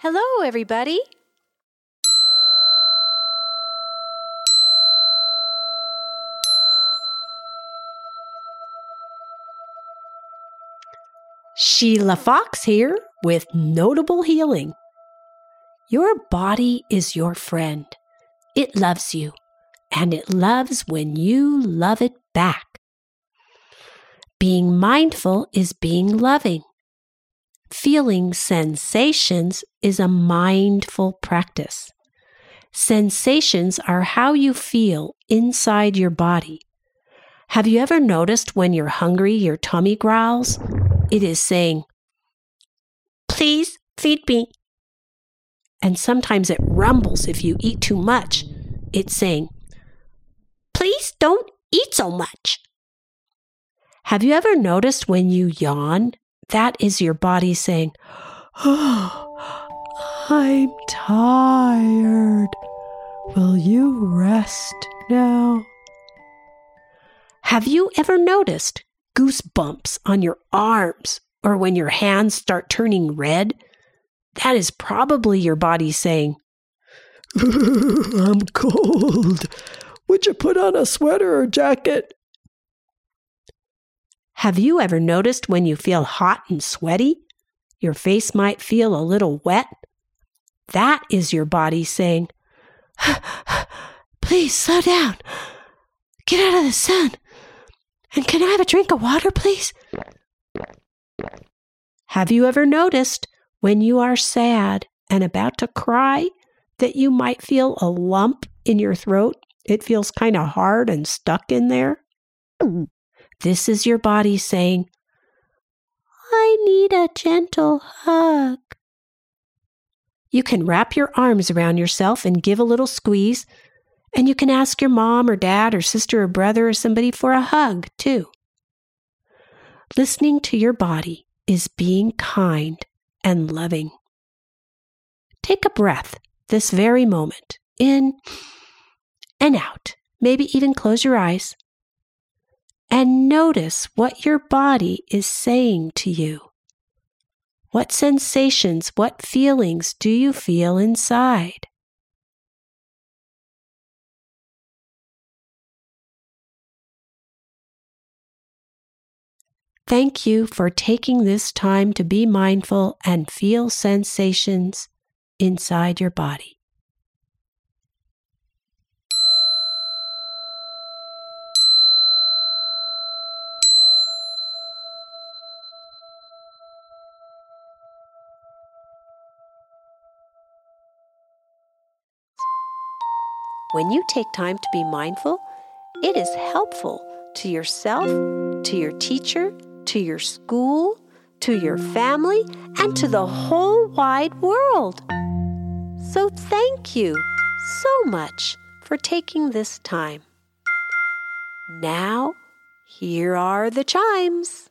Hello, everybody. Sheila Fox here with Notable Healing. Your body is your friend. It loves you, and it loves when you love it back. Being mindful is being loving. Feeling sensations is a mindful practice. Sensations are how you feel inside your body. Have you ever noticed when you're hungry, your tummy growls? It is saying, Please feed me. And sometimes it rumbles if you eat too much. It's saying, Please don't eat so much. Have you ever noticed when you yawn? That is your body saying, Oh, I'm tired. Will you rest now? Have you ever noticed goosebumps on your arms or when your hands start turning red? That is probably your body saying, I'm cold. Would you put on a sweater or jacket? Have you ever noticed when you feel hot and sweaty? Your face might feel a little wet. That is your body saying, Please slow down. Get out of the sun. And can I have a drink of water, please? Have you ever noticed when you are sad and about to cry that you might feel a lump in your throat? It feels kind of hard and stuck in there. This is your body saying, I need a gentle hug. You can wrap your arms around yourself and give a little squeeze, and you can ask your mom or dad or sister or brother or somebody for a hug, too. Listening to your body is being kind and loving. Take a breath this very moment, in and out. Maybe even close your eyes and notice what your body is saying to you. What sensations, what feelings do you feel inside? Thank you for taking this time to be mindful and feel sensations inside your body. When you take time to be mindful, it is helpful to yourself, to your teacher, to your school, to your family, and to the whole wide world. So thank you so much for taking this time. Now, here are the chimes.